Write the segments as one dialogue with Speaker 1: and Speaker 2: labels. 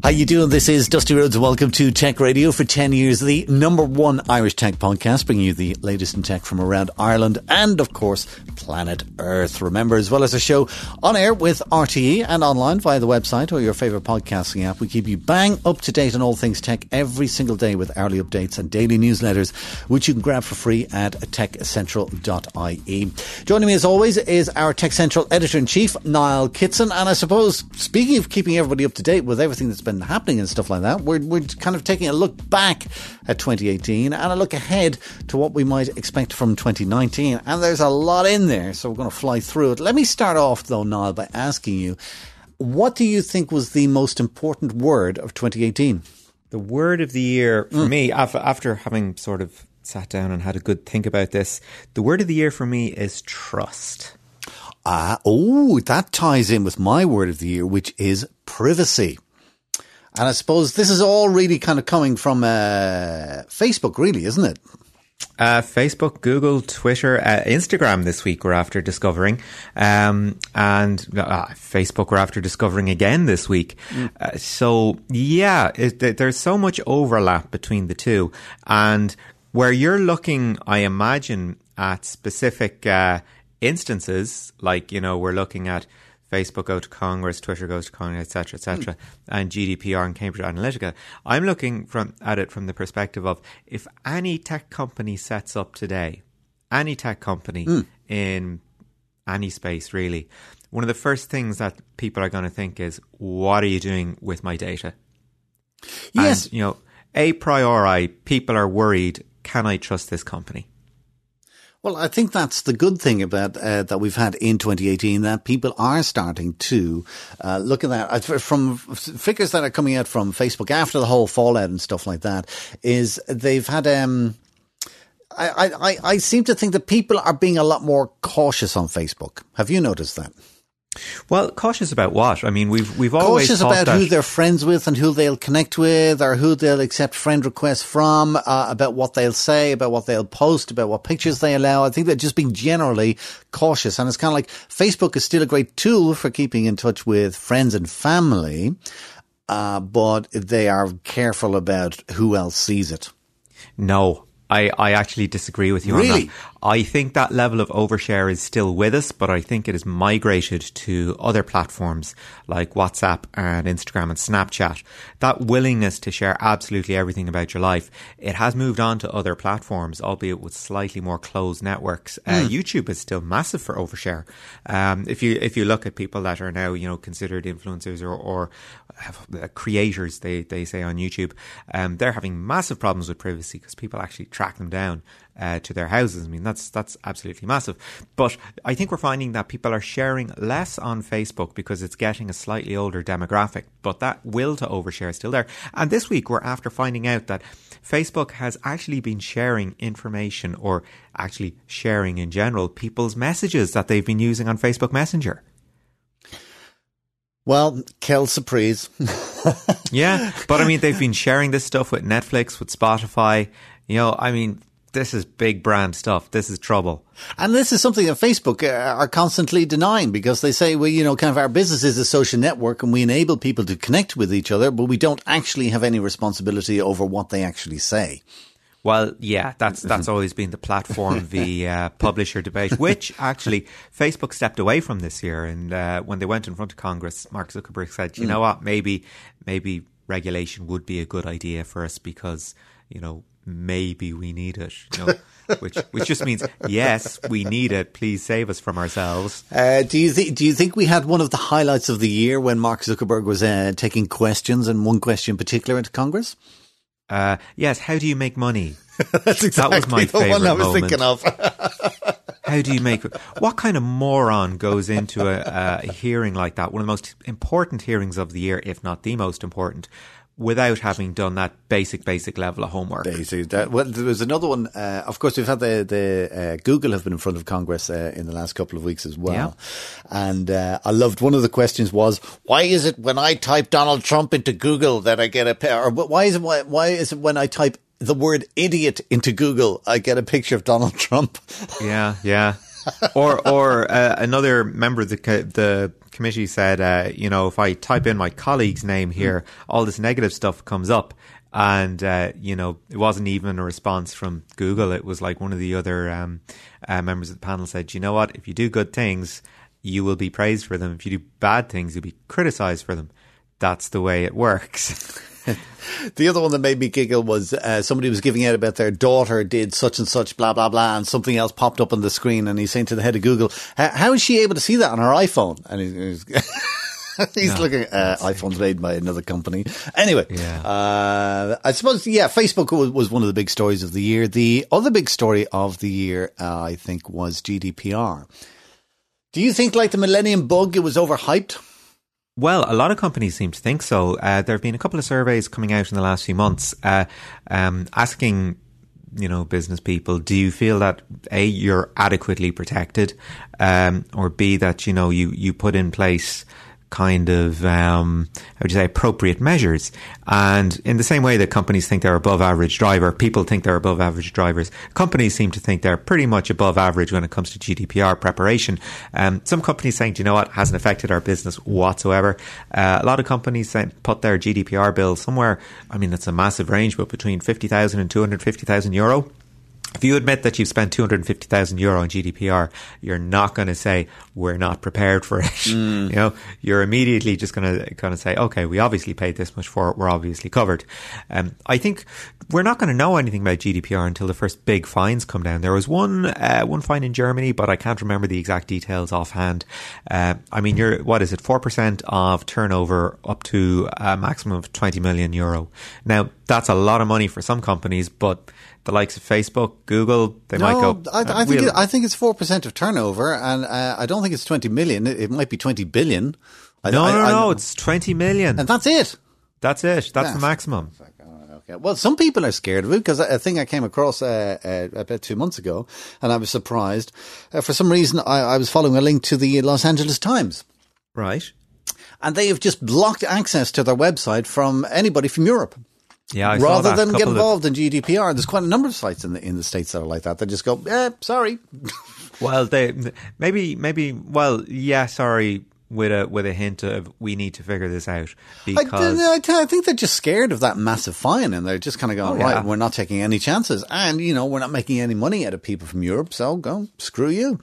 Speaker 1: How you doing? This is Dusty Rhodes. Welcome to Tech Radio for 10 years, the number one Irish tech podcast, bringing you the latest in tech from around Ireland and, of course, planet Earth. Remember, as well as a show on air with RTE and online via the website or your favourite podcasting app, we keep you bang up to date on all things tech every single day with hourly updates and daily newsletters, which you can grab for free at techcentral.ie. Joining me as always is our Tech Central editor in chief, Niall Kitson. And I suppose, speaking of keeping everybody up to date with everything that's been happening and stuff like that, we're, we're kind of taking a look back at 2018 and a look ahead to what we might expect from 2019. And there's a lot in there, so we're going to fly through it. Let me start off, though, Niall, by asking you, what do you think was the most important word of 2018?
Speaker 2: The word of the year for me, after, after having sort of sat down and had a good think about this, the word of the year for me is trust.
Speaker 1: Ah, oh, that ties in with my word of the year, which is privacy. And I suppose this is all really kind of coming from uh, Facebook, really, isn't it?
Speaker 2: Uh, Facebook, Google, Twitter, uh, Instagram this week we're after discovering. Um, and uh, Facebook we're after discovering again this week. Uh, so, yeah, it, there's so much overlap between the two. And where you're looking, I imagine, at specific uh, instances, like, you know, we're looking at Facebook go to Congress, Twitter goes to Congress, etc., etc., hmm. and GDPR and Cambridge Analytica. I'm looking from at it from the perspective of if any tech company sets up today, any tech company hmm. in any space really, one of the first things that people are going to think is, "What are you doing with my data?"
Speaker 1: Yes.
Speaker 2: And, you know, a priori, people are worried. Can I trust this company?
Speaker 1: Well, I think that's the good thing about uh, that we've had in 2018 that people are starting to uh, look at that from figures that are coming out from Facebook after the whole fallout and stuff like that. Is they've had um. I, I, I seem to think that people are being a lot more cautious on Facebook. Have you noticed that?
Speaker 2: Well, cautious about what? I mean, we've we've always
Speaker 1: cautious about who they're friends with and who they'll connect with or who they'll accept friend requests from, uh, about what they'll say, about what they'll post, about what pictures they allow. I think they're just being generally cautious. And it's kind of like Facebook is still a great tool for keeping in touch with friends and family, uh, but they are careful about who else sees it.
Speaker 2: No, I, I actually disagree with you on
Speaker 1: Really?
Speaker 2: that. I think that level of overshare is still with us, but I think it has migrated to other platforms like WhatsApp and Instagram and Snapchat. That willingness to share absolutely everything about your life, it has moved on to other platforms, albeit with slightly more closed networks. Uh, YouTube is still massive for overshare. Um, if you if you look at people that are now you know considered influencers or, or uh, creators, they they say on YouTube, um, they're having massive problems with privacy because people actually track them down uh, to their houses. I mean, that's that's absolutely massive. But I think we're finding that people are sharing less on Facebook because it's getting a slightly older demographic. But that will to overshare is still there. And this week we're after finding out that Facebook has actually been sharing information or actually sharing in general people's messages that they've been using on Facebook Messenger.
Speaker 1: Well, Kel Surprise.
Speaker 2: Yeah, but I mean, they've been sharing this stuff with Netflix, with Spotify. You know, I mean, this is big brand stuff. This is trouble.
Speaker 1: And this is something that Facebook uh, are constantly denying because they say, well, you know, kind of our business is a social network and we enable people to connect with each other, but we don't actually have any responsibility over what they actually say.
Speaker 2: Well, yeah, that's that's always been the platform the uh, publisher debate, which actually Facebook stepped away from this year. And uh, when they went in front of Congress, Mark Zuckerberg said, "You know what? Maybe maybe regulation would be a good idea for us because you know maybe we need it." You know, which which just means yes, we need it. Please save us from ourselves.
Speaker 1: Uh, do you think? Do you think we had one of the highlights of the year when Mark Zuckerberg was uh, taking questions and one question in particular into Congress?
Speaker 2: Uh, yes, how do you make money?
Speaker 1: That's
Speaker 2: exactly my
Speaker 1: the one I was
Speaker 2: moment.
Speaker 1: thinking of.
Speaker 2: How do you make what kind of moron goes into a, a hearing like that? One of the most important hearings of the year, if not the most important without having done that basic, basic level of homework.
Speaker 1: Basic. That, well, there was another one. Uh, of course, we've had the the uh, Google have been in front of Congress uh, in the last couple of weeks as well,
Speaker 2: Yeah.
Speaker 1: and uh, I loved one of the questions was why is it when I type Donald Trump into Google that I get a pi- or why is it why, why is it when I type the word idiot into Google I get a picture of Donald Trump?
Speaker 2: Yeah, yeah. or or uh, another member of the co- the committee said, uh, you know, if I type in my colleague's name here, all this negative stuff comes up. And uh, you know, it wasn't even a response from Google. It was like one of the other um, uh, members of the panel said, "You know what? If you do good things, you will be praised for them. If you do bad things, you'll be criticized for them. That's the way it works."
Speaker 1: The other one that made me giggle was uh, somebody was giving out about their daughter did such and such, blah, blah, blah, and something else popped up on the screen. And he's saying to the head of Google, "How- is she able to see that on her iPhone? And he's, he's looking at uh, iPhones made by another company. Anyway,
Speaker 2: Yeah.
Speaker 1: uh, I suppose, yeah, Facebook was, was one of the big stories of the year. The other big story of the year, uh, I think, was GDPR. Do you think, like the Millennium Bug, it was overhyped?
Speaker 2: Well, a lot of companies seem to think so. Uh, there have been a couple of surveys coming out in the last few months uh, um, asking, you know, business people, do you feel that A, you're adequately protected, um, or B, that, you know, you, you put in place kind of, um, how would you say, appropriate measures. And in the same way that companies think they're above average driver, people think they're above average drivers. Companies seem to think they're pretty much above average when it comes to GDPR preparation. Um, some companies saying, do you know what, hasn't affected our business whatsoever. Uh, a lot of companies put their GDPR bill somewhere, I mean, it's a massive range, but between 50,000 and 250,000 euro. If you admit that you've spent 250,000 euro on GDPR, you're not going to say, we're not prepared for it. You know, you're immediately just going to kind of say, okay, we obviously paid this much for it. We're obviously covered. Um, I think we're not going to know anything about GDPR until the first big fines come down. There was one, uh, one fine in Germany, but I can't remember the exact details offhand. Uh, I mean, you're, what is it? 4% of turnover up to a maximum of 20 million euro. Now, that's a lot of money for some companies, but the likes of Facebook, Google, they might go.
Speaker 1: I,
Speaker 2: uh,
Speaker 1: I think
Speaker 2: we'll-
Speaker 1: it, I think it's four percent of turnover, and uh, I don't think it's twenty million. It, it might be twenty billion. I,
Speaker 2: no,
Speaker 1: I-
Speaker 2: no, no, it's 20 million.
Speaker 1: and that's it.
Speaker 2: That's it. That's
Speaker 1: Yeah.
Speaker 2: the maximum.
Speaker 1: Okay. Well, some people are scared of it because a thing I came across uh, uh, about two months ago, and I was surprised. Uh, for some reason, I, I was following a link to the Los Angeles Times,
Speaker 2: Right.
Speaker 1: and they have just blocked access to their website from anybody from Europe.
Speaker 2: Yeah, I
Speaker 1: rather than get
Speaker 2: Couple of-
Speaker 1: involved in GDPR. There's quite a number of sites in the in the states that are like that. They just go, eh, sorry.
Speaker 2: Well, they maybe maybe well, yeah, sorry, with a with a hint of we need to figure this out
Speaker 1: I,
Speaker 2: because
Speaker 1: I, I think they're just scared of that massive fine, and they're just kind of going,
Speaker 2: Oh, yeah.
Speaker 1: right, we're not taking any chances, and you know, we're not making any money out of people from Europe, so go screw you.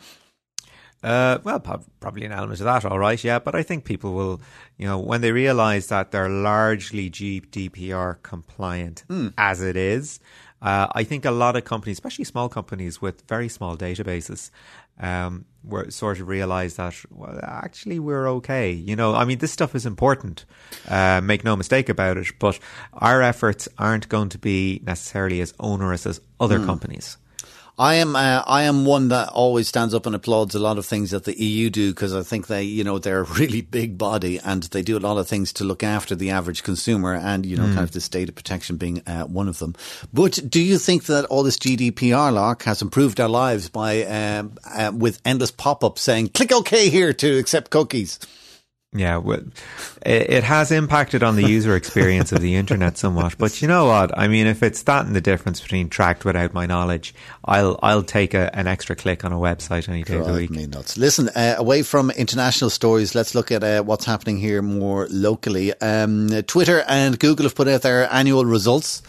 Speaker 2: Uh, well, probably an element of that, all right, yeah. But I think people will, you know, when they realise that they're largely GDPR compliant
Speaker 1: Hmm.
Speaker 2: as it is, uh, I think a lot of companies, especially small companies with very small databases, um, were sort of realise that well, actually we're okay. You know, I mean, this stuff is important. Uh, make no mistake about it. But our efforts aren't going to be necessarily as onerous as other
Speaker 1: Hmm.
Speaker 2: companies.
Speaker 1: I am uh, I am one that always stands up and applauds a lot of things that the EU do because I think they you know they're a really big body and they do a lot of things to look after the average consumer and you know kind of this data protection being uh, one of them. But do you think that all this GDPR lark has improved our lives by um, uh, with endless pop ups saying click OK here to accept cookies?
Speaker 2: Yeah, well, it, it has impacted on the user experience of the internet somewhat. But you know what? I mean, if it's that and the difference between tracked without my knowledge, I'll I'll take a, an extra click on a website any day of the
Speaker 1: Drive
Speaker 2: week.
Speaker 1: me nuts. Listen, uh, away from international stories, let's look at uh, what's happening here more locally. Um, Twitter and Google have put out their annual results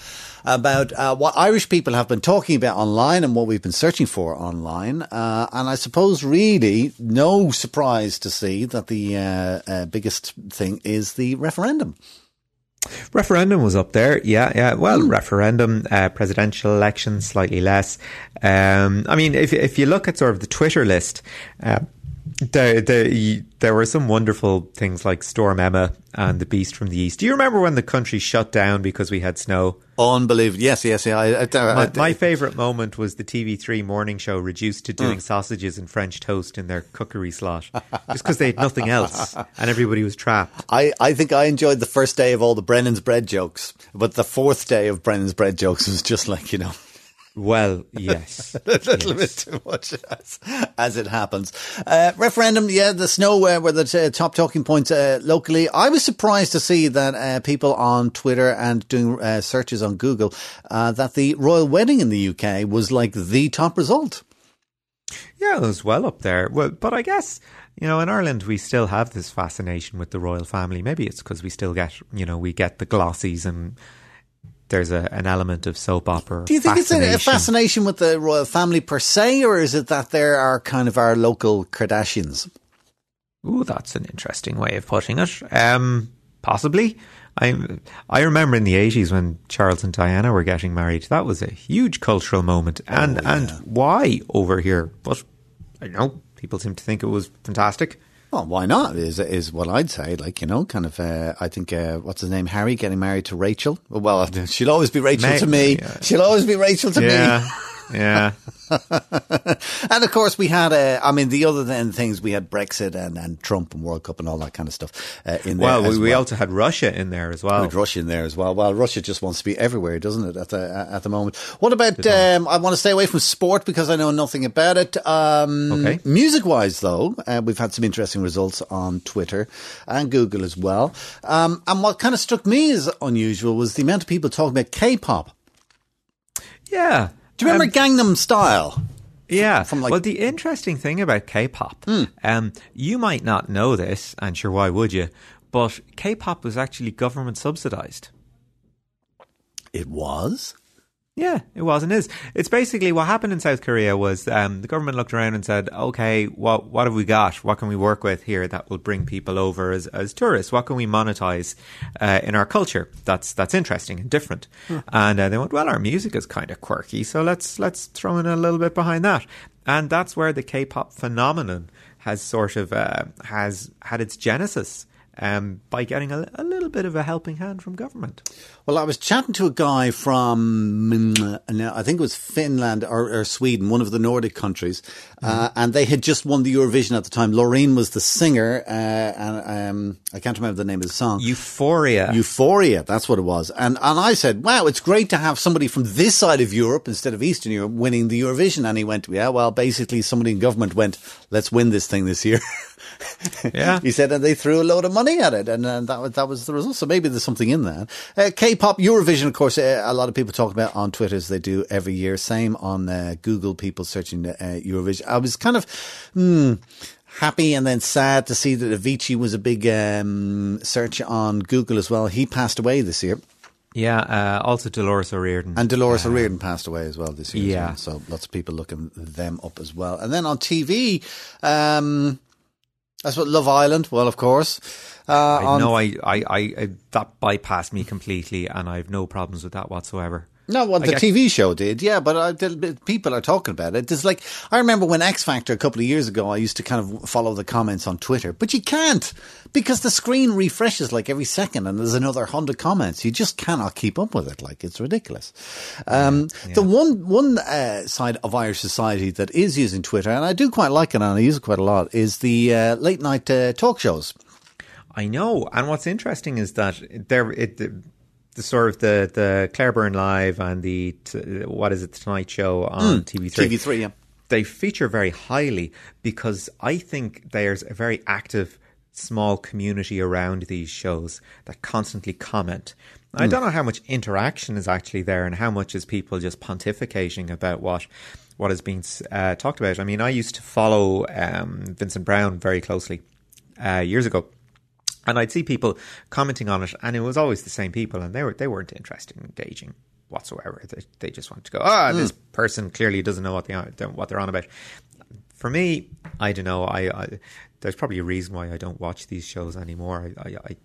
Speaker 1: about uh, what Irish people have been talking about online and what we've been searching for online. Uh, and I suppose, really, no surprise to see that the uh, uh, biggest thing is the referendum.
Speaker 2: Referendum was up there. Yeah, yeah. Well, referendum, uh, presidential election, slightly less. Um, I mean, if if you look at sort of the Twitter list, uh, There, there, there were some wonderful things like Storm Emma and the Beast from the East. Do you remember when the country shut down because we had snow?
Speaker 1: Unbelievable. Yes, yes, yeah. I, I, I,
Speaker 2: My, my favourite moment was the TV3 morning show reduced to
Speaker 1: Mm.
Speaker 2: doing sausages and French toast in their cookery slot just because they had nothing else and everybody was trapped.
Speaker 1: I, I think I enjoyed the first day of all the Brennan's bread jokes, but the fourth day of Brennan's bread jokes was just like, you know,
Speaker 2: Well, yes.
Speaker 1: a little bit too much as, as it happens. Uh, referendum, yeah, the snow uh, were the uh, top talking points uh, locally. I was surprised to see that uh, people on Twitter and doing uh, searches on Google uh, that the royal wedding in the UK was like the top result.
Speaker 2: Yeah, it was well up there. Well, but I guess you know in Ireland we still have this fascination with the royal family. Maybe it's because we still get you know we get the glossies and there's a, an element of soap opera.
Speaker 1: Do you think it's a, a
Speaker 2: fascination.
Speaker 1: with the royal family per se, or is it that there are kind of our local Kardashians?
Speaker 2: Ooh, that's an interesting way of putting it. Um, possibly. I I remember in the eighties when Charles and Diana were getting married. That was a huge cultural moment, and and why over here? But I don't know people seem to think it was fantastic.
Speaker 1: Well, why not? Is is what I'd say. Like you know, kind of. Uh, I think uh, what's his name, Harry, getting married to Rachel. Well, she'll always be Rachel
Speaker 2: May-
Speaker 1: to me.
Speaker 2: yeah.
Speaker 1: She'll always be Rachel to me.
Speaker 2: Yeah,
Speaker 1: and of course, we had. Uh, I mean, the other than things we had Brexit and, and Trump and World Cup and all that kind of stuff uh, in there.
Speaker 2: Well,
Speaker 1: as
Speaker 2: we, we also had Russia in there as well.
Speaker 1: With Russia in there as well. Well, Russia just wants to be everywhere, doesn't it? At the at the moment. What about? Um, I want to stay away from sport because I know nothing about it. Um,
Speaker 2: Okay.
Speaker 1: Music wise, though, uh, we've had some interesting results on Twitter and Google as well. Um, and what kind of struck me as unusual was the amount of people talking about K-pop.
Speaker 2: Yeah.
Speaker 1: Do you remember
Speaker 2: Um,
Speaker 1: Gangnam Style?
Speaker 2: Yeah.
Speaker 1: from, like-
Speaker 2: well, the interesting thing about K-pop, um, you might not know this, and sure, why would you? But K-pop was actually government subsidized.
Speaker 1: It was.
Speaker 2: Yeah, it was and is. It's basically what happened in South Korea was um, the government looked around and said, "Okay, what what have we got? What can we work with here that will bring people over as, as tourists? What can we monetize uh, in our culture? That's that's interesting and different." And uh, they went, "Well, our music is kind of quirky, so let's let's throw in a little bit behind that." And that's where the K-pop phenomenon has sort of uh, has had its genesis. Um, by getting a, a little bit of a helping hand from government.
Speaker 1: Well, I was chatting to a guy from, mm, I think it was Finland or, or Sweden, one of the Nordic countries, uh, and they had just won the Eurovision at the time. Loreen was the singer, uh, and um, I can't remember the name of the song.
Speaker 2: Euphoria.
Speaker 1: Euphoria, that's what it was. And and I said, wow, it's great to have somebody from this side of Europe instead of Eastern Europe winning the Eurovision. And he went, yeah, well, basically somebody in government went, let's win this thing this year.
Speaker 2: Yeah.
Speaker 1: he said, and they threw a load of money at it, and, uh, that was that was the result. So maybe there's something in that. Uh, K-pop Eurovision, of course, uh, a lot of people talk about on Twitter as they do every year. Same on uh, Google, people searching uh, Eurovision. I was kind of. Hmm, Happy and then sad to see that Avicii was a big um, search on Google as well. He passed away this year.
Speaker 2: Yeah, uh, also Dolores O'Riordan.
Speaker 1: And Dolores O'Riordan passed away as well this year.
Speaker 2: Yeah.
Speaker 1: well. So lots of people looking them up as well. And then on TV, um, that's what Love Island. Well, of course. Uh,
Speaker 2: I know I, I, I, I that bypassed me completely, and I have no problems with that whatsoever.
Speaker 1: No, what the
Speaker 2: Like,
Speaker 1: TV show did, yeah, but uh, people are talking about it. It's like I remember when X Factor a couple of years ago. I used to kind of follow the comments on Twitter, but you can't because the screen refreshes like every second, and there's another hundred comments. You just cannot keep up with it. Like it's ridiculous. Um, The one one uh, side of Irish society that is using Twitter, and I do quite like it, and I use it quite a lot, is the uh, late night uh, talk shows.
Speaker 2: I know, and what's interesting is that there it the, the sort of the the Claire Byrne live and the t- what is it the Tonight Show on TV three.
Speaker 1: TV3, yeah.
Speaker 2: They feature very highly because I think there's a very active small community around these shows that constantly comment. I don't know how much interaction is actually there and how much is people just pontificating about what what is being uh, talked about. I mean, I used to follow um, Vincent Browne very closely uh, years ago. And I'd see people commenting on it, and it was always the same people, and they were they weren't interested in engaging whatsoever. They, they just wanted to go, ah, this person clearly doesn't know what they are, what they're on about. For me, I don't know. I, I there's probably a reason why I don't watch these shows anymore. I, I, I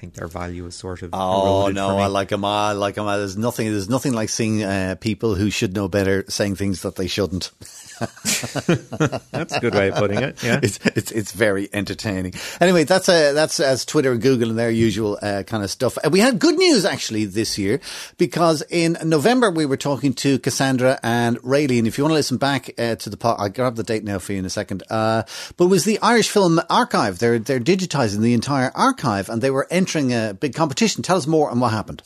Speaker 2: think their value is sort of.
Speaker 1: Oh no,
Speaker 2: for me.
Speaker 1: I like them. I like them. There's nothing. There's nothing like seeing uh, people who should know better saying things that they shouldn't.
Speaker 2: That's a good way of putting it. Yeah.
Speaker 1: it's it's it's very entertaining. Anyway, that's uh, that's as Twitter and Google and their usual uh, kind of stuff. We had good news actually this year because in November we were talking to Cassandra and Raylene. If you want to listen back uh, to the pod, I'll grab the date now for you in a second. Uh, but it was the Irish Film Archive. They're they're digitizing the entire archive and they were entering a big competition. Tell us more on what happened.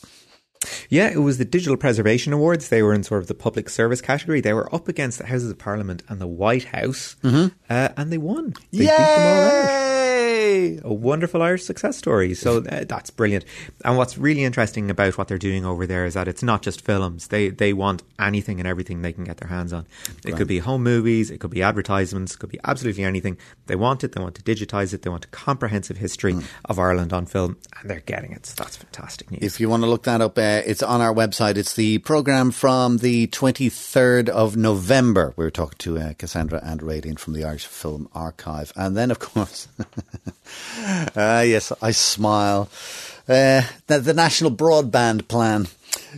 Speaker 2: Yeah, it was the Digital Preservation Awards. They were in sort of the public service category. They were up against the Houses of Parliament and the White House, uh, and they won. They beat them all out.
Speaker 1: Yay!
Speaker 2: A wonderful Irish success story. So uh, that's brilliant. And what's really interesting about what they're doing over there is that it's not just films. They they want anything and everything they can get their hands on. It could be home movies, it could be advertisements, it could be absolutely anything. They want it. They want to digitize it. They want a comprehensive history of Ireland on film, and they're getting it. So that's fantastic news.
Speaker 1: If you want to look that up, uh, it's on our website. It's the program from the 23rd of November. We were talking to uh, Cassandra and Raylene from the Irish Film Archive. And then, of course, uh, yes, I smile. Uh, the, the National Broadband Plan.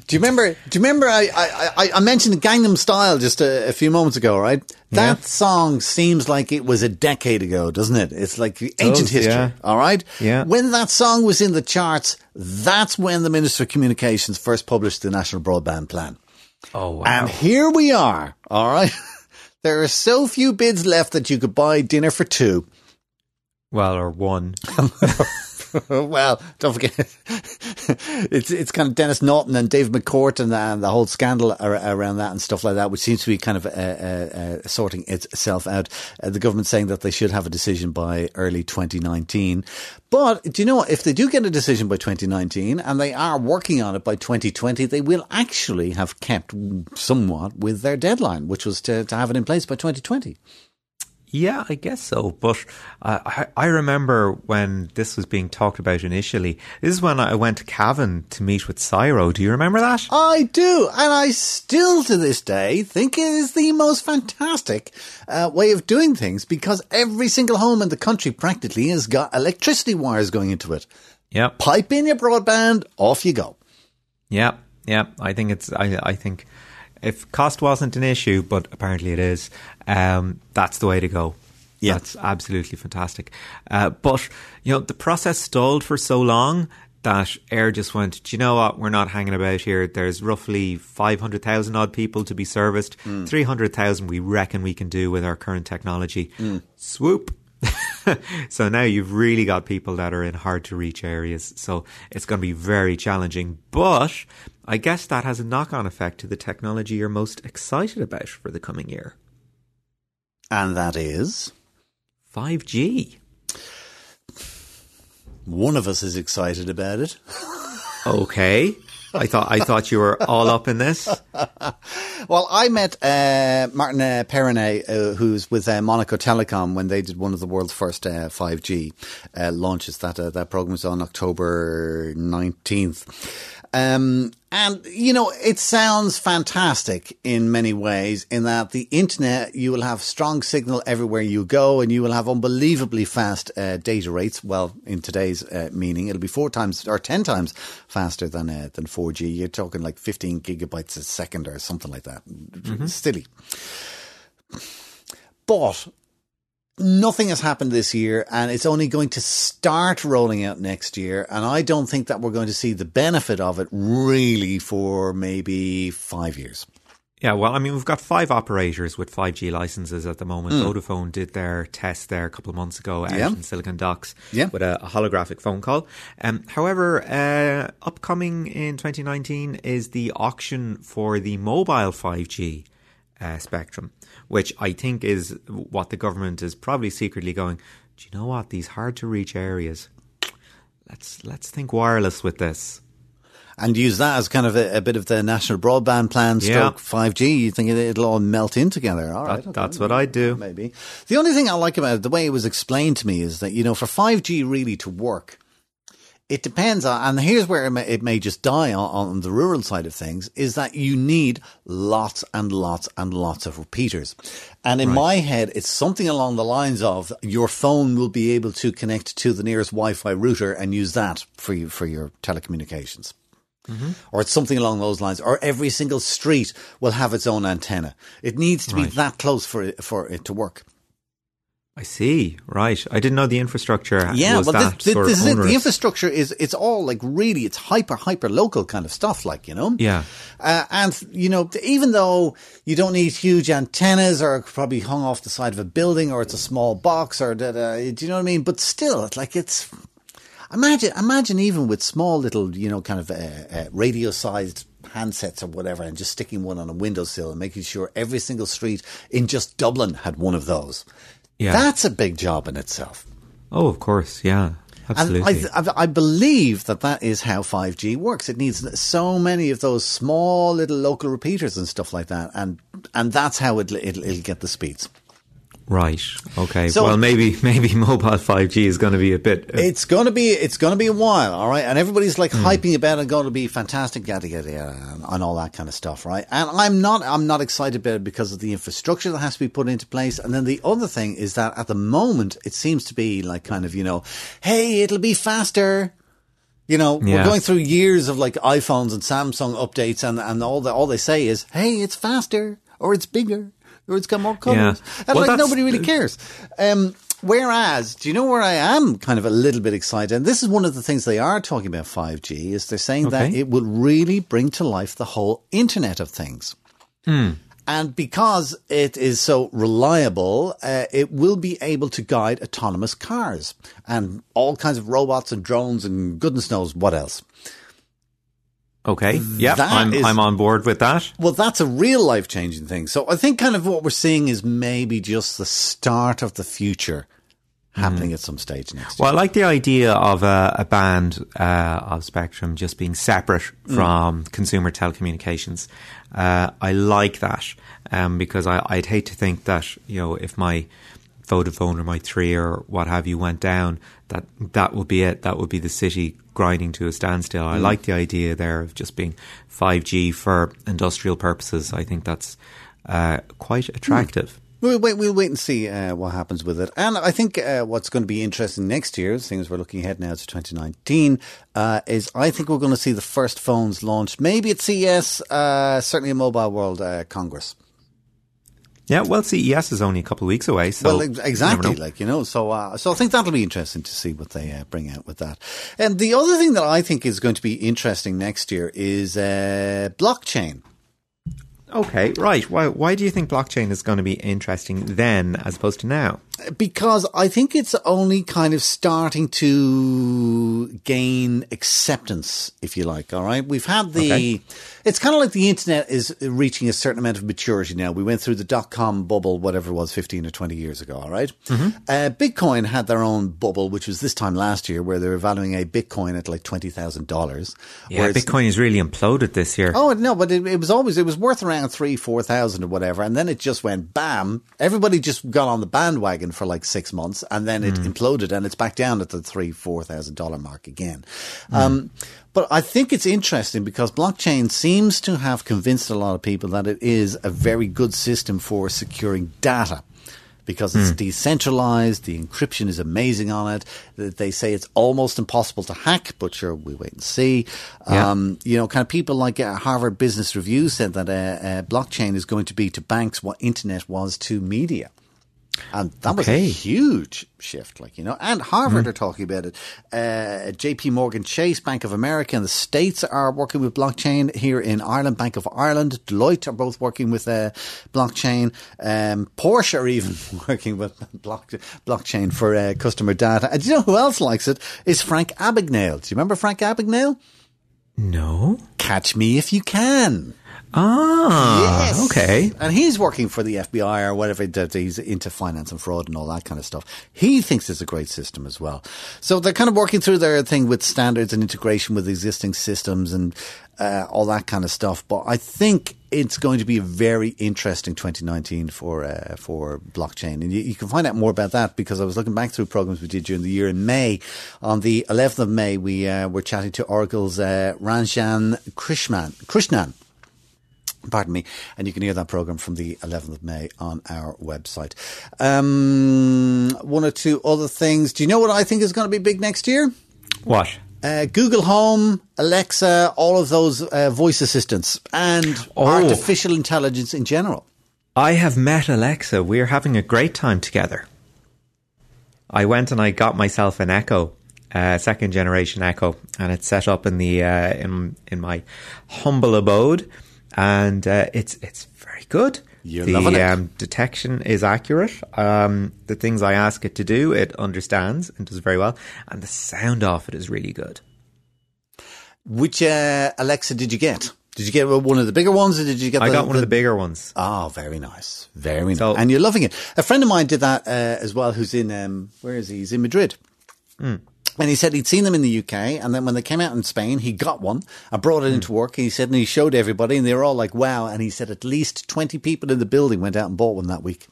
Speaker 1: Do you remember? Do you remember? I I, I, mentioned Gangnam Style just a, a few moments ago, right? That
Speaker 2: Yeah.
Speaker 1: song seems like it was a decade ago, doesn't it? It's like ancient
Speaker 2: does,
Speaker 1: history.
Speaker 2: yeah.
Speaker 1: All right.
Speaker 2: Yeah.
Speaker 1: When that song was in the charts, that's when the Minister of Communications first published the National Broadband Plan.
Speaker 2: oh wow!
Speaker 1: And here we are. All right. There are so few bids left that you could buy dinner for two.
Speaker 2: well, or one.
Speaker 1: well, don't forget, it's it's kind of Denis Naughten and David McCourt and, and the whole scandal ar- around that and stuff like that, which seems to be kind of uh, uh, uh, sorting itself out. Uh, the government saying that they should have a decision by early 2019. But do you know what? If they do get a decision by 2019 and they are working on it by 2020, they will actually have kept somewhat with their deadline, which was to, to have it in place by 2020.
Speaker 2: Yeah, I guess so. But uh, I, I remember when this was being talked about initially. This is when I went to Cavan to meet with SIRO. Do you remember that?
Speaker 1: I do, and I still to this day think it is the most fantastic uh, way of doing things because every single home in the country practically has got electricity wires going into it.
Speaker 2: Yeah,
Speaker 1: Pipe in your broadband, off you go.
Speaker 2: yeah, yeah. I think it's. I, I think if cost wasn't an issue, but apparently it is. Um, that's the way to go.
Speaker 1: Yeah.
Speaker 2: that's absolutely fantastic. Uh, but you know, the process stalled for so long. That Eir just went, do you know what? We're not hanging about here. There's roughly 500,000 odd people to be serviced. 300,000 we reckon we can do with our current technology. Swoop. so now you've really got people that are in hard to reach areas. So it's going to be very challenging. But I guess that has a knock on effect to the technology you're most excited about for the coming year
Speaker 1: And that is
Speaker 2: 5G.
Speaker 1: one of us is excited about it.
Speaker 2: Okay. I thought I thought you were all up in this.
Speaker 1: Well, I met uh, Martin uh, Péronnet, uh, who's with uh, Monaco Telecom when they did one of the world's first uh, 5G uh, launches. That uh, that program was on October 19th. Um, and, you know, it sounds fantastic in many ways in that the internet, you will have strong signal everywhere you go and you will have unbelievably fast uh, data rates. Well, in today's uh, meaning, it'll be four times or 10 times faster than, uh, than 4G. You're talking like 15 gigabytes a second or something like that. Silly. But nothing has happened this year and it's only going to start rolling out next year. And I don't think that we're going to see the benefit of it really for maybe five years.
Speaker 2: Yeah, well, I mean, we've got five operators with 5G licenses at the moment. Vodafone did their test there a couple of months ago out
Speaker 1: Yeah.
Speaker 2: in Silicon Docks
Speaker 1: Yeah.
Speaker 2: with a, a holographic phone call. Um, however, uh, upcoming in 2019 is the auction for the mobile 5G uh, spectrum, which I think is what the government is probably secretly going. Do you know what? These hard to reach areas. Let's let's think wireless with this.
Speaker 1: And use that as kind of a, a bit of the national broadband plan
Speaker 2: Yeah.
Speaker 1: stroke 5G. You think it, it'll all melt in together. All right.
Speaker 2: That- that's what I'd do.
Speaker 1: Maybe. The only thing I like about it, the way it was explained to me is that, you know, for 5G really to work, it depends on, and here's where it may, it may just die on, on the rural side of things, is that you need lots and lots and lots of repeaters. And in my head, it's something along the lines of your phone will be able to connect to the nearest Wi-Fi router and use that for you, for your telecommunications. Mm-hmm. Or it's something along those lines. Or every single street will have its own antenna. It needs to be that close for it, for it to work.
Speaker 2: I see. Right. I didn't know the infrastructure
Speaker 1: Yeah,
Speaker 2: was
Speaker 1: well,
Speaker 2: that
Speaker 1: this,
Speaker 2: sort
Speaker 1: this
Speaker 2: of.
Speaker 1: The infrastructure is it's all like really it's hyper hyper local kind of stuff, like you know.
Speaker 2: Yeah.
Speaker 1: Uh, and you know, even though you don't need huge antennas or probably hung off the side of a building or it's a small box or da, da, do you know what I mean? But still, it's like it's imagine imagine even with small little you know kind of uh, uh, radio sized handsets or whatever and just sticking one on a windowsill and making sure every single street in just Dublin had one of those.
Speaker 2: Yeah.
Speaker 1: That's a big job in itself.
Speaker 2: Oh, of course. Yeah. Absolutely.
Speaker 1: And I, I, I believe that that is how 5G works. It needs so many of those small little local repeaters and stuff like that, and and that's how it, it'll, it'll get the speeds.
Speaker 2: Right. Okay.
Speaker 1: So-
Speaker 2: well, maybe maybe mobile 5G is going to be a bit. uh,
Speaker 1: It's gonna be it's gonna be a while, all right. And everybody's like hyping about it, going to be fantastic, yada yada yada, and, and all that kind of stuff, right? And I'm not I'm not excited about it because of the infrastructure that has to be put into place. And then the other thing is that at the moment it seems to be like kind of you know, hey, it'll be faster. You know, we're going through years of like iPhones and Samsung updates, and, and all the, all they say is, "Hey, it's faster, or it's bigger, or it's got more colors,"
Speaker 2: Yeah.
Speaker 1: and
Speaker 2: Well,
Speaker 1: like nobody really cares. Um, whereas, do you know where I am kind of a little bit excited? And this is one of the things they are talking about 5G is they're saying that it will really bring to life the whole Internet of Things. And because it is so reliable, uh, it will be able to guide autonomous cars and all kinds of robots and drones and goodness knows what else.
Speaker 2: Okay. Yeah. I'm
Speaker 1: is-
Speaker 2: I'm on board with that.
Speaker 1: Well, that's a real life changing thing. So I think kind of what we're seeing is maybe just the start of the future happening at some stage next year.
Speaker 2: Well, I like the idea of a, a band uh, of spectrum just being separate from consumer telecommunications. Uh, I like that um, because I, I'd hate to think that you know if my Vodafone or my Three or what have you went down, that that would be it. That would be the city grinding to a standstill. I like the idea there of just being five G for industrial purposes. I think that's uh, quite attractive.
Speaker 1: We'll wait, we'll wait and see uh, what happens with it. And I think uh, what's going to be interesting next year, seeing as we're looking ahead now to 2019, uh, is I think we're going to see the first phones launched, maybe at CES, uh, certainly a Mobile World uh, Congress.
Speaker 2: Yeah, well, CES is only a couple of weeks away, so
Speaker 1: well,
Speaker 2: you
Speaker 1: exactly,
Speaker 2: know.
Speaker 1: like you know. So, uh, so I think that'll be interesting to see what they uh, bring out with that. And the other thing that I think is going to be interesting next year is uh, blockchain.
Speaker 2: Okay, right. Why why do you think blockchain is going to be interesting then as opposed to now?
Speaker 1: because I think it's only kind of starting to gain acceptance, if you like. All right, we've had the.
Speaker 2: Okay.
Speaker 1: It's kind of like the internet is reaching a certain amount of maturity now. We went through the dot com bubble, whatever it was, fifteen or twenty years ago. All right? uh, Bitcoin had their own bubble, which was this time last year, where they were valuing a Bitcoin at like twenty thousand dollars.
Speaker 2: Yeah, Bitcoin has really imploded this year.
Speaker 1: Oh no, but it, it was always it was worth around three, four thousand or whatever, and then it just went bam. Everybody just got on the bandwagon for like six months, and then it imploded, and it's back down at the three, four thousand dollar mark again. Um, but I think it's interesting because blockchain seems to have convinced a lot of people that it is a very good system for securing data because it's decentralized. The encryption is amazing on it. They say it's almost impossible to hack, but sure, we wait and see.
Speaker 2: Yeah.
Speaker 1: Um, you know, kind of people like uh, Harvard Business Review said that uh, uh, blockchain is going to be to banks what internet was to media. And that was a huge shift, like, you know, and Harvard are talking about it. Uh, JP Morgan Chase, Bank of America in the States are working with blockchain here in Ireland. Bank of Ireland, Deloitte are both working with uh, blockchain. Um, Porsche are even working with block, blockchain for uh, customer data. And do you know who else likes it? Is Frank Abagnale. Do you remember Frank Abagnale?
Speaker 2: No.
Speaker 1: Catch me if you can.
Speaker 2: Ah,
Speaker 1: Yes.
Speaker 2: okay.
Speaker 1: And he's working for the FBI or whatever. that He's into finance and fraud and all that kind of stuff. He thinks it's a great system as well. So they're kind of working through their thing with standards and integration with existing systems and uh, all that kind of stuff. But I think it's going to be a very interesting 2019 for uh, for blockchain. And you, you can find out more about that because I was looking back through programs we did during the year in May. On the 11th of May, we uh, were chatting to Oracle's uh, Ranjan Krishnan. Krishnan pardon me, and you can hear that program from the 11th of May on our website. Um, one or two other things. Do you know what I think is going to be big next year?
Speaker 2: What?
Speaker 1: Uh, Google Home, Alexa, all of those uh, voice assistants, and
Speaker 2: Oh.
Speaker 1: artificial intelligence in general.
Speaker 2: I have met Alexa. We're having a great time together. I went and I got myself an Echo, uh, second generation Echo, and it's set up in the uh, in in my humble abode, and uh, it's it's very good.
Speaker 1: You're
Speaker 2: the
Speaker 1: loving it.
Speaker 2: Um, detection is accurate. Um, the things I ask it to do, it understands and does very well, and the sound off it is really good.
Speaker 1: Which uh, Alexa did you get? Did you get one of the bigger ones, or did you get?
Speaker 2: I
Speaker 1: the,
Speaker 2: got one of the bigger ones.
Speaker 1: Oh, very nice, very nice, and you're loving it. A friend of mine did that uh, as well. Who's in? Um, where is he? He's in Madrid. And he said he'd seen them in the UK, and then when they came out in Spain, he got one and brought it into work. And he said, and he showed everybody, and they were all like, "Wow!" And he said, at least twenty people in the building went out and bought one that week.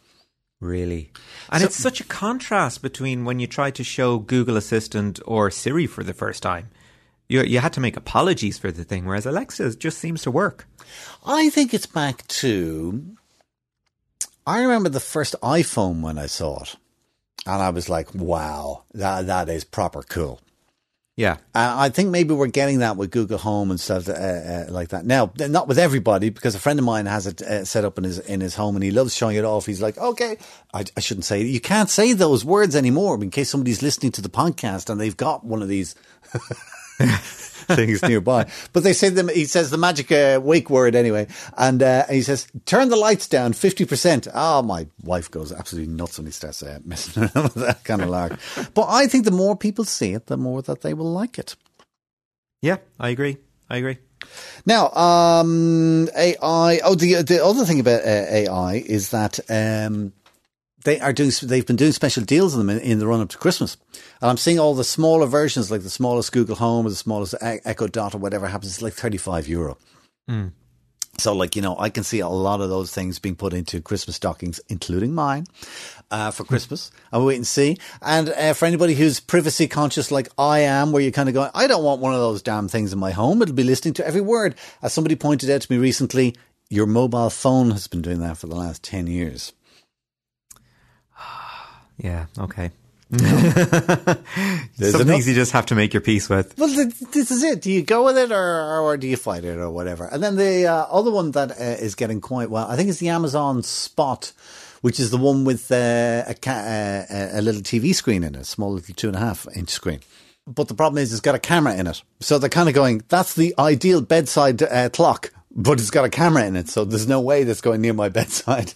Speaker 2: Really? And it's such a contrast between when you try to show Google Assistant or Siri for the first time. You, you had to make apologies for the thing, whereas Alexa just seems to work.
Speaker 1: I think it's back to. I remember the first iPhone when I saw it, and I was like, "Wow, that that is proper cool."
Speaker 2: Yeah.
Speaker 1: Uh, I think maybe we're getting that with Google Home and stuff uh, uh, like that. Now, not with everybody, because a friend of mine has it uh, set up in his in his home, and he loves showing it off. He's like, "Okay, I, I shouldn't say you can't say those words anymore in case somebody's listening to the podcast and they've got one of these." things nearby, but they say them. He says the magic uh, wake word anyway, and uh, he says, "Turn the lights down fifty percent." Oh, my wife goes absolutely nuts when he starts uh, messing around with that kind of lark. But I think the more people see it, the more that they will like it.
Speaker 2: Yeah, I agree. I agree.
Speaker 1: Now, um, AI. Oh, the the other thing about uh, AI is that um, they are doing. They've been doing special deals on them in, in the run up to Christmas, and I'm seeing all the smaller versions, like the smallest Google Home or the smallest Echo Dot or whatever happens. It's like thirty five euro. So, like you know, I can see a lot of those things being put into Christmas stockings, including mine, uh, for Christmas. I'll wait and see. And uh, for anybody who's privacy conscious, like I am, where you're kind of going, I don't want one of those damn things in my home. It'll be listening to every word. As somebody pointed out to me recently, your mobile phone has been doing that for the last ten years.
Speaker 2: Yeah, okay.
Speaker 1: There's
Speaker 2: Some things you just have to make your peace with.
Speaker 1: Well, th- this is it. Do you go with it or, or do you fight it or whatever? And then the uh, other one that uh, is getting quite well, I think it's the Amazon Spot, which is the one with uh, a, ca- uh, a little TV screen in it, a small little two and a half inch screen. But the problem is it's got a camera in it. So they're kind of going, that's the ideal bedside uh, clock, but it's got a camera in it. So there's no way that's going near my bedside.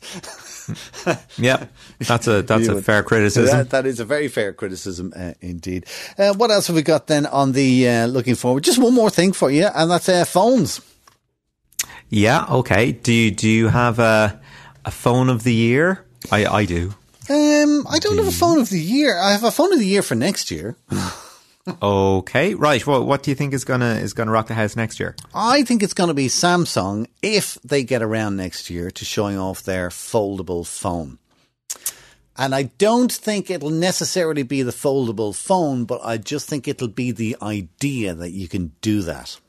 Speaker 2: Yeah, that's a that's a fair criticism.
Speaker 1: That, that is a very fair criticism uh, indeed. Uh, what else have we got then on the uh, looking forward? Just one more thing for you, and that's uh, phones.
Speaker 2: Yeah, okay. Do you do you have a a phone of the year? I I do.
Speaker 1: Um, I don't have a phone of the year. I have a phone of the year for next year.
Speaker 2: Okay, right. Well, what do you think is gonna is gonna rock the house next year?
Speaker 1: I think it's going to be Samsung if they get around next year to showing off their foldable phone. And I don't think it'll necessarily be the foldable phone, but I just think it'll be the idea that you can do that.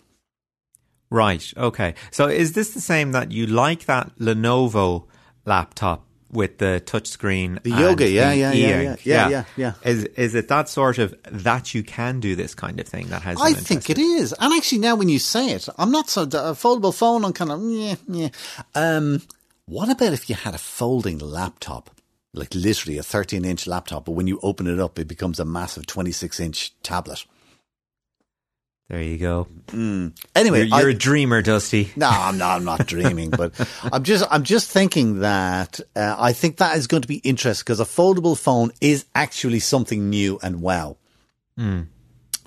Speaker 2: Right. Okay. So is this the same that you like that Lenovo laptop with the touchscreen?
Speaker 1: The yoga, yeah,
Speaker 2: the
Speaker 1: yeah, yeah, yeah, yeah, yeah, yeah.
Speaker 2: Is is it that sort of that you can do this kind of thing that has?
Speaker 1: I think it is. And actually, now when you say it, I'm not so. A foldable phone, I'm kind of, yeah, yeah. Um, what about if you had a folding laptop? Like literally a 13 inch laptop, but when you open it up, it becomes a massive 26 inch tablet.
Speaker 2: There you go.
Speaker 1: Anyway,
Speaker 2: You're, you're
Speaker 1: I-
Speaker 2: a dreamer, Dusty.
Speaker 1: no, I'm not. I'm not dreaming, but I'm just. I'm just thinking that uh, I think that is going to be interesting because a foldable phone is actually something new and wow.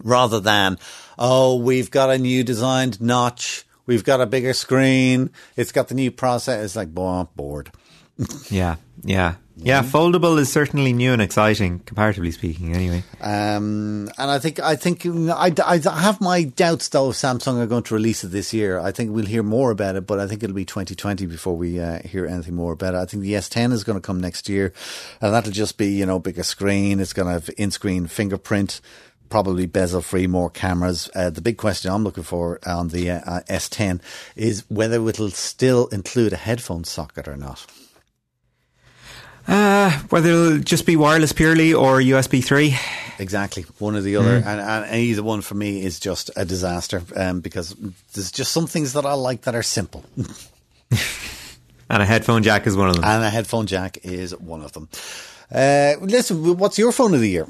Speaker 1: Rather than, oh, we've got a new designed notch. We've got a bigger screen. It's got the new process. It's like, bored.
Speaker 2: Yeah, yeah, yeah. Foldable is certainly new and exciting, comparatively speaking. Anyway,
Speaker 1: Um, and I think I think I, I have my doubts though if Samsung are going to release it this year. I think we'll hear more about it, but I think it'll be 2020 before we uh, hear anything more about it. I think the S10 is going to come next year, and that'll just be you know bigger screen. It's going to have in-screen fingerprint. Probably bezel free, more cameras. Uh, the big question I'm looking for on the uh, uh, S10 is whether it'll still include a headphone socket or not.
Speaker 2: Uh, whether it'll just be wireless purely or USB three.
Speaker 1: Exactly, one or the other, and, and either one for me is just a disaster um, because there's just some things that I like that are simple,
Speaker 2: And a headphone jack is one of them.
Speaker 1: and a headphone jack is one of them. Uh, listen, what's your phone of the year?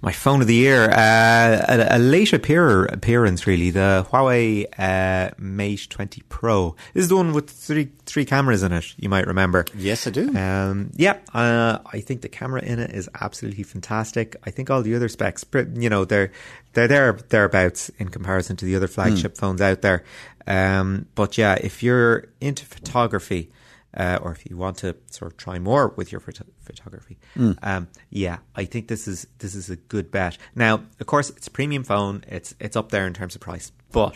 Speaker 2: My phone of the year, uh, a, a late appear, appearance really, the Huawei uh, Mate 20 Pro. This is the one with three three cameras in it. You might remember.
Speaker 1: Yes, I do.
Speaker 2: Um, yeah, uh, I think the camera in it is absolutely fantastic. I think all the other specs, you know, they're they're there thereabouts in comparison to the other flagship phones out there. Um, but yeah, if you're into photography. Uh, or if you want to sort of try more with your photo- photography, um, yeah, I think this is this is a good bet. Now, of course, it's a premium phone; it's it's up there in terms of price. But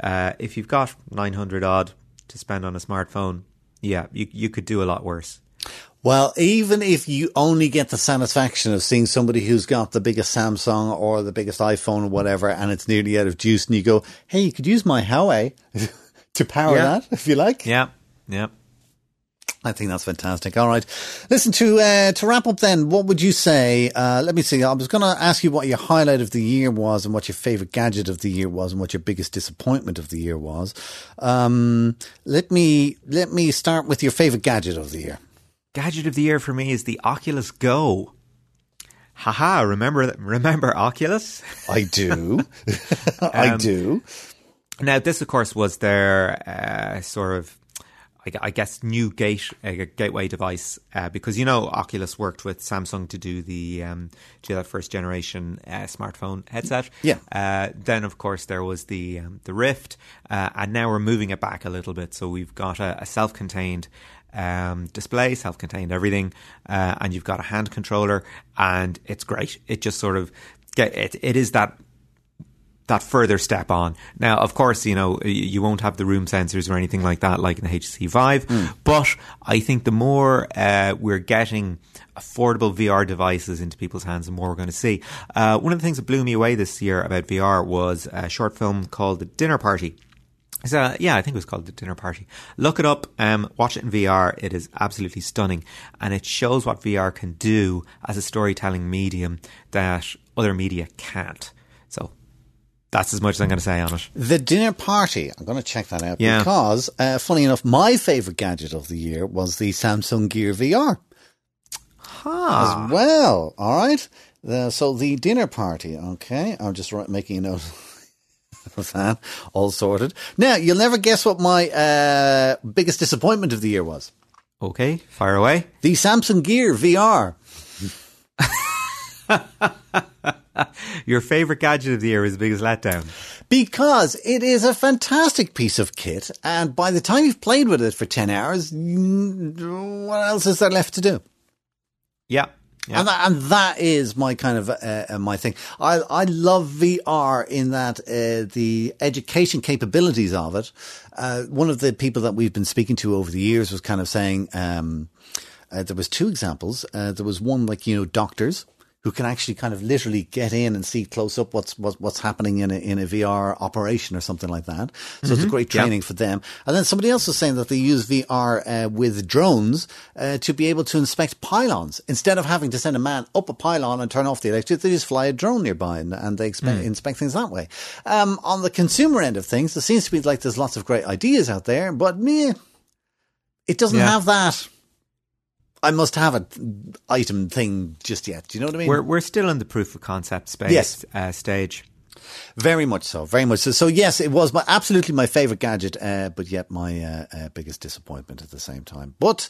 Speaker 2: uh, if you've got nine hundred odd to spend on a smartphone, yeah, you you could do a lot worse.
Speaker 1: Well, even if you only get the satisfaction of seeing somebody who's got the biggest Samsung or the biggest iPhone or whatever, and it's nearly out of juice, and you go, "Hey, you could use my Huawei to power
Speaker 2: Yeah.
Speaker 1: that if you like."
Speaker 2: Yeah, yeah.
Speaker 1: I think that's fantastic. All right. Listen to uh, to wrap up then. What would you say? Uh, let me see. I was going to ask you what your highlight of the year was, and what your favorite gadget of the year was, and what your biggest disappointment of the year was. Um, let me let me start with your favorite gadget of the year.
Speaker 2: Gadget of the year for me is the Oculus Go. Haha, remember remember Oculus?
Speaker 1: I do. I
Speaker 2: Um,
Speaker 1: do.
Speaker 2: Now, this, of course, was their uh, sort of, I, I guess, new gate uh, gateway device uh, because you know Oculus worked with Samsung to do the um, to that first generation uh, smartphone headset.
Speaker 1: Yeah.
Speaker 2: Uh, then, of course, there was the um, the Rift, uh, and now we're moving it back a little bit. So we've got a, a self-contained. Um, display, self-contained, everything, uh, and you've got a hand controller, and it's great. It just sort of it. It is that that further step on. Now, of course, you know, you won't have the room sensors or anything like that like in the HTC Vive, but I think the more uh, we're getting affordable VR devices into people's hands, the more we're going to see. Uh, one of the things that blew me away this year about VR was a short film called The Dinner Party. So yeah, I think it was called the dinner party. Look it up, um, watch it in VR. It is absolutely stunning, and it shows what VR can do as a storytelling medium that other media can't. So that's as much as I'm going to say on it.
Speaker 1: The dinner party. I'm going to check that out
Speaker 2: Yeah.
Speaker 1: because, uh, funny enough, my favorite gadget of the year was the Samsung Gear VR.
Speaker 2: Ah,
Speaker 1: as well. All right. The, so the dinner party. Okay, I'm just making a note of that. All sorted. Now you'll never guess what my uh, biggest disappointment of the year was.
Speaker 2: okay, fire away.
Speaker 1: The Samsung Gear VR.
Speaker 2: Your favorite gadget of the year is the biggest letdown.
Speaker 1: Because it is a fantastic piece of kit, and by the time you've played with it for 10 hours, mm, what else is there left to do?
Speaker 2: Yeah, yeah.
Speaker 1: And, that, and that is my kind of uh, uh, my thing. I I love VR in that uh, the education capabilities of it. Uh, one of the people that we've been speaking to over the years was kind of saying um, uh, there was two examples. Uh, there was one like you know doctors who can actually kind of literally get in and see close up what's what's, what's happening in a, in a VR operation or something like that. So it's a great
Speaker 2: Yeah.
Speaker 1: training for them. And then somebody else was saying that they use VR uh, with drones uh, to be able to inspect pylons instead of having to send a man up a pylon and turn off the electricity. They just fly a drone nearby and, and they expect, inspect things that way. Um, on the consumer end of things, there seems to be like there's lots of great ideas out there, but meh, it doesn't
Speaker 2: Yeah.
Speaker 1: have that. I must have it item thing just yet. Do you know what I mean?
Speaker 2: We're we're still in the proof of concept space
Speaker 1: Yes.
Speaker 2: uh, stage.
Speaker 1: Very much so. Very much so. So yes, it was my absolutely my favorite gadget, uh, but yet my uh, uh, biggest disappointment at the same time. But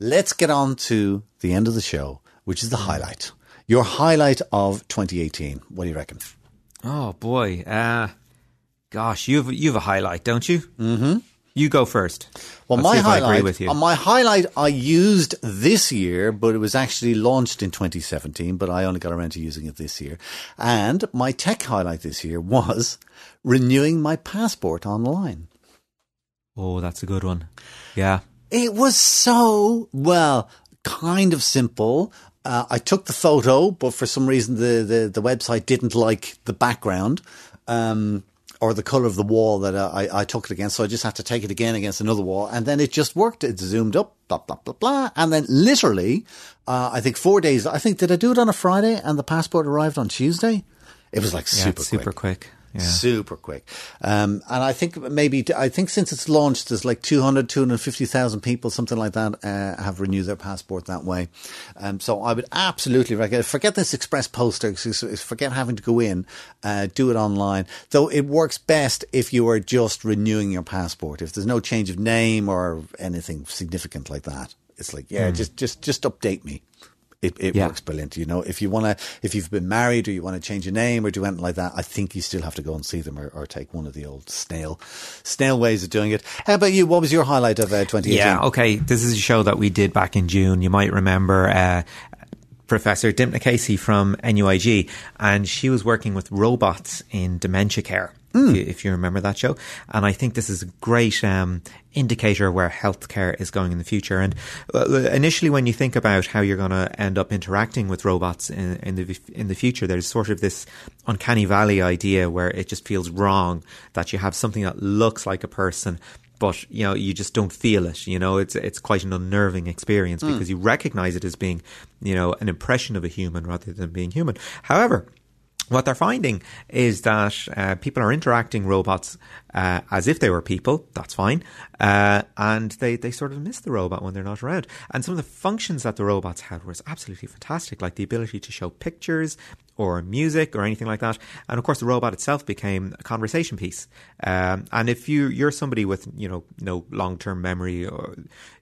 Speaker 1: let's get on to the end of the show, which is the highlight. Your highlight of 2018. What do you reckon?
Speaker 2: Oh boy, uh, Gosh, you have you have a highlight, don't you? Mm-hmm. You go first.
Speaker 1: Well,
Speaker 2: Let's
Speaker 1: my
Speaker 2: see if I
Speaker 1: highlight,
Speaker 2: agree with you.
Speaker 1: uh, my highlight, I used this year, but it was actually launched in 2017. But I only got around to using it this year. And my tech highlight this year was renewing my passport online.
Speaker 2: oh, that's a good one. Yeah.
Speaker 1: It was so well, kind of simple. Uh, I took the photo, but for some reason the, the, the website didn't like the background. Um, or the color of the wall that uh, I, I took it against. So I just had to take it again against another wall. And then it just worked. It zoomed up, blah, blah, blah, blah. And then literally, uh, I think four days, I think, did I do it on a Friday and the passport arrived on Tuesday? It was like
Speaker 2: Yeah,
Speaker 1: super
Speaker 2: super
Speaker 1: quick.
Speaker 2: quick. Yeah.
Speaker 1: Super quick. Um, and I think maybe, I think since it's launched, there's like 200, 250,000 people, something like that, uh, have renewed their passport that way. Um, so I would absolutely recommend, forget this express poster, forget having to go in, uh, do it online. Though it works best if you are just renewing your passport. If there's no change of name or anything significant like that. It's like, yeah, just, just, just update me. It, it
Speaker 2: Yeah.
Speaker 1: works brilliant. You know, if you want to, if you've been married or you want to change your name or do anything like that, I think you still have to go and see them or, or take one of the old snail, snail ways of doing it. How about you? What was your highlight of uh, 2018?
Speaker 2: Yeah, okay. This is a show that we did back in June. You might remember uh, Professor Dympna Casey from NUIG, and she was working with robots in dementia care. If, you, if you remember that show, and I think this is a great um, indicator where healthcare is going in the future. And uh, initially, when you think about how you're going to end up interacting with robots in, in the in the future, there's sort of this uncanny valley idea where it just feels wrong that you have something that looks like a person but you know you just don't feel it. You know it's it's quite an unnerving experience because you recognize it as being you know an impression of a human rather than being human. However what they're finding is that uh, people are interacting robots uh, as if they were people. That's fine, uh, and they they sort of miss the robot when they're not around. And some of the functions that the robots had was absolutely fantastic, like the ability to show pictures or music or anything like that. And of course, the robot itself became a conversation piece. Um, and if you you're somebody with you know no long term memory or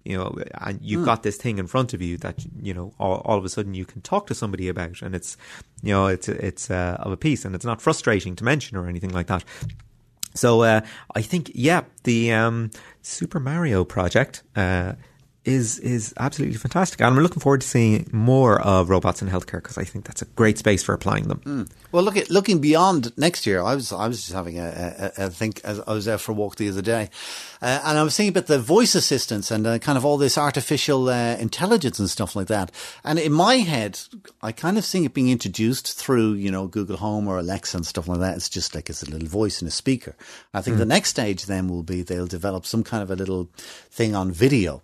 Speaker 2: you know, and you've got this thing in front of you that you know all, all of a sudden you can talk to somebody about, and it's you know it's it's uh, of a piece, and it's not frustrating to mention or anything like that. So uh, I think yeah, the um, Super Mario project. Uh, is is absolutely fantastic, and I'm looking forward to seeing more of robots in healthcare because I think that's a great space for applying them.
Speaker 1: Well, look at looking beyond next year. I was I was just having a, a, a think as I was out for a walk the other day, uh, and I was thinking about the voice assistants and uh, kind of all this artificial uh, intelligence and stuff like that. And in my head, I kind of see it being introduced through you know Google Home or Alexa and stuff like that. It's just like it's a little voice and a speaker. I think the next stage then will be they'll develop some kind of a little thing on video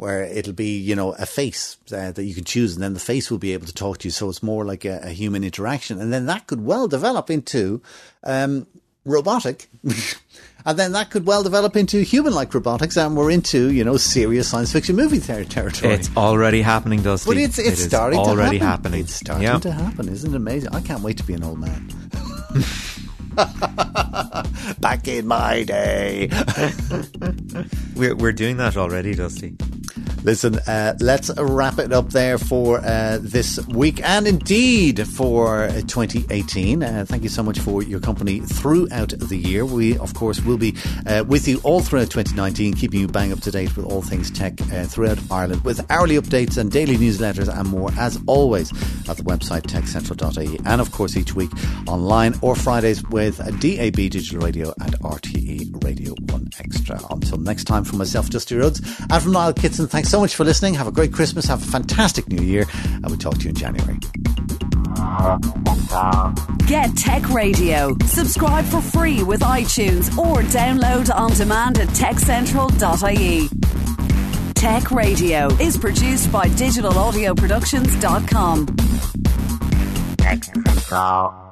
Speaker 1: where it'll be, you know, a face uh, that you can choose, and then the face will be able to talk to you. So it's more like a, a human interaction, and then that could well develop into um, robotic, and then that could well develop into human-like robotics, and we're into, you know, serious science fiction movie ter- territory.
Speaker 2: It's already happening, Dusty.
Speaker 1: but it's it's
Speaker 2: is
Speaker 1: starting
Speaker 2: already
Speaker 1: to happen.
Speaker 2: happening.
Speaker 1: It's starting
Speaker 2: Yeah.
Speaker 1: to happen. Isn't it amazing? I can't wait to be an old man. Back in my day.
Speaker 2: We're we're doing that already, Dusty.
Speaker 1: Listen, uh, let's wrap it up there for uh, this week and indeed for uh, 2018. Uh, thank you so much for your company throughout the year. We, of course, will be uh, with you all throughout 2019, keeping you bang up to date with all things tech uh, throughout Ireland with hourly updates and daily newsletters and more, as always, at the website techcentral.ie. And, of course, each week online or Fridays with DAB Digital Radio and RTE Radio 1 Extra. Until next time, from myself, Dusty Rhodes, and from Niall Kitson, thanks so much for listening. Have a great Christmas, have a fantastic new year, and we'll talk to you in January.
Speaker 3: Get Tech Radio. Subscribe for free with iTunes or download on demand at techcentral.ie. Tech Radio is produced by digitalaudioproductions.com.
Speaker 4: Tech Central.